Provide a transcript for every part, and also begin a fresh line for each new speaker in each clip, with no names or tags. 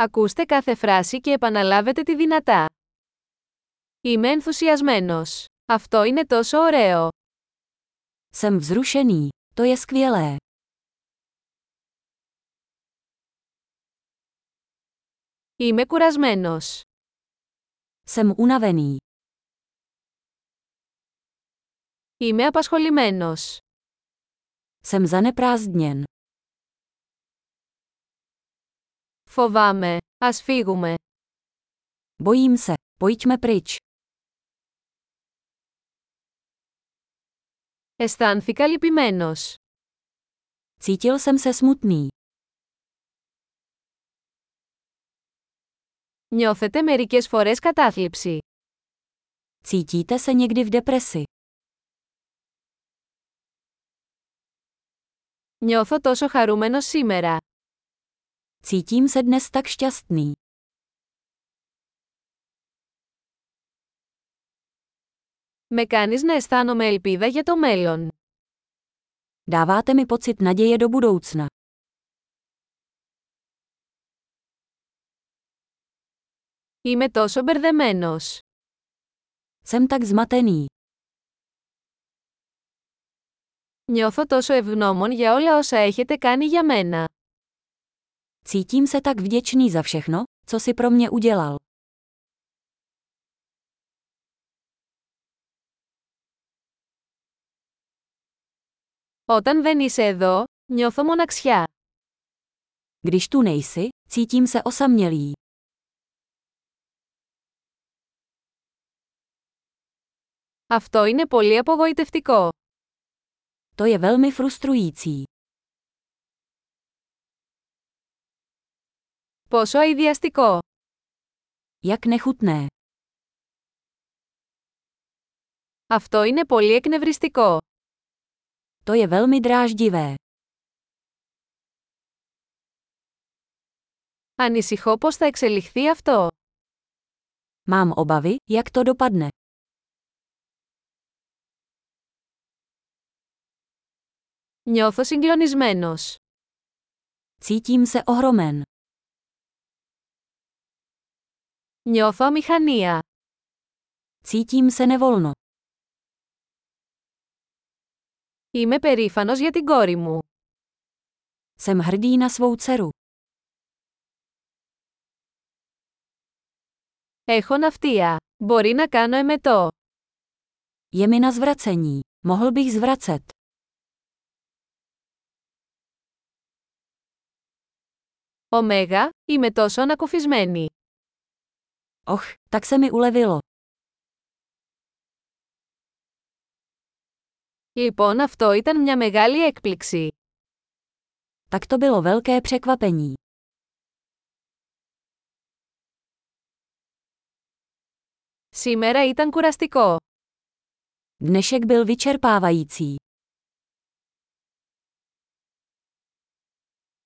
Ακούστε κάθε φράση και επαναλάβετε τη δυνατά. Είμαι ενθουσιασμένος. Αυτό είναι τόσο ωραίο.
Jsem vzrušený. To je skvělé.
Είμαι κουρασμένος.
Jsem unavený.
Είμαι απασχολημένος.
Jsem zaneprázdněn.
Φοβάμαι. Ας φύγουμε.
Bojím se. Pojďme pryč.
Αισθάνθηκα λυπημένος.
Cítil jsem se smutný.
Νιώθετε μερικές φορές κατάθλιψη.
Cítíte se někdy v depresi?
Νιώθω τόσο χαρούμενος σήμερα.
Cítím se dnes tak šťastný.
Με κάνεις να αισθάνομαι ελπίδα για το μέλλον.
Dáváte mi pocit naděje do budoucna.
Είμαι τόσο μπερδεμένος.
Jsem tak zmatený.
Νιώθω τόσο ευγνώμων για όλα όσα έχετε κάνει για μένα.
Cítím se tak vděčný za všechno, co si pro mě udělal.
Όταν δεν είσαι εδώ, νιώθω μοναξιά.
Když tu nejsi, cítím se osamělý.
Αυτό είναι πολύ απογοητευτικό.
To je velmi frustrující.
Πόσο αειδιαστικό.
Jak nechutné.
Αυτό είναι πολύ εκνευριστικό.
To je velmi dráždivé.
Ανησυχώ πώς θα εξελιχθεί αυτό.
Mám obavy, jak to dopadne.
Νιώθω συγκλονισμένος.
Cítím se ohromen.
Νιώθω αμηχανία.
Cítím se nevolno.
Είμαι περήφανος για την κόρη μου.
Jsem hrdý na svou dceru.
Έχω ναυτία. Μπορεί να κάνω εμετό.
Je mi na zvracení. Mohl bych zvracet.
Ωμέγα, είμαι τόσο ανακουφισμένη.
Och, tak se mi ulevilo.
Λοιπόν αυτό ήταν μια μεγάλη έκπληξη.
Tak to bylo velké překvapení.
Σήμερα ήταν κουραστικό.
Dnešek byl vyčerpávající.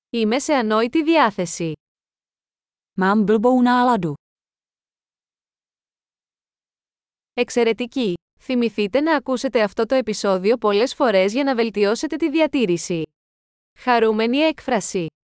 Είμαι σε ανόητη διάθεση.
Mám blbou náladu.
Εξαιρετική! Θυμηθείτε να ακούσετε αυτό το επεισόδιο πολλές φορές για να βελτιώσετε τη διατήρηση. Χαρούμενη έκφραση